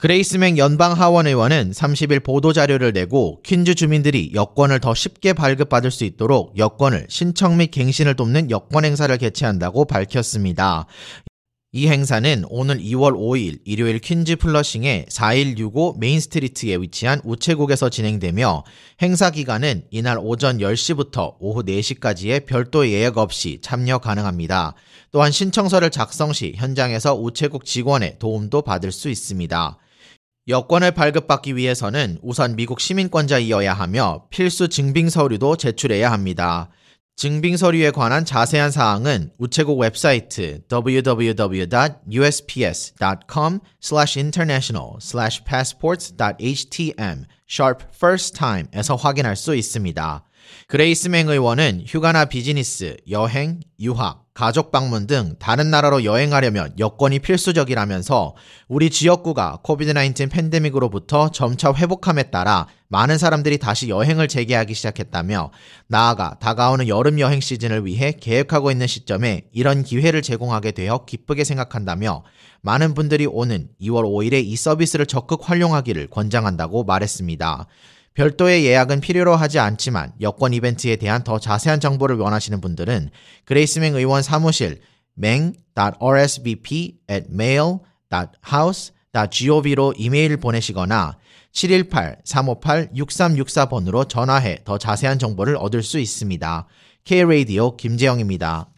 그레이스 맹 연방 하원 의원은 30일 보도 자료를 내고 퀸즈 주민들이 여권을 더 쉽게 발급받을 수 있도록 여권을 신청 및 갱신을 돕는 여권 행사를 개최한다고 밝혔습니다. 이 행사는 오는 2월 5일 일요일 퀸즈 플러싱의 4165 메인스트리트에 위치한 우체국에서 진행되며 행사 기간은 이날 오전 10시부터 오후 4시까지의 별도 예약 없이 참여 가능합니다. 또한 신청서를 작성 시 현장에서 우체국 직원의 도움도 받을 수 있습니다. 여권을 발급받기 위해서는 우선 미국 시민권자이어야 하며 필수 증빙 서류도 제출해야 합니다. 증빙 서류에 관한 자세한 사항은 우체국 웹사이트 www.usps.com/international/passports.htm sharp first time에서 확인할 수 있습니다. 그레이스맹 의원은 휴가나 비즈니스, 여행, 유학, 가족 방문 등 다른 나라로 여행하려면 여권이 필수적이라면서 우리 지역구가 코비드-19 팬데믹으로부터 점차 회복함에 따라 많은 사람들이 다시 여행을 재개하기 시작했다며 나아가 다가오는 여름 여행 시즌을 위해 계획하고 있는 시점에 이런 기회를 제공하게 되어 기쁘게 생각한다며 많은 분들이 오는 2월 5일에 이 서비스를 적극 활용하기를 권장한다고 말했습니다. 별도의 예약은 필요로 하지 않지만 여권 이벤트에 대한 더 자세한 정보를 원하시는 분들은 그레이스맹 의원 사무실 meng.rsvp at mail.house.gov로 이메일을 보내시거나 718-358-6364번으로 전화해 더 자세한 정보를 얻을 수 있습니다. K-Radio 김재영입니다.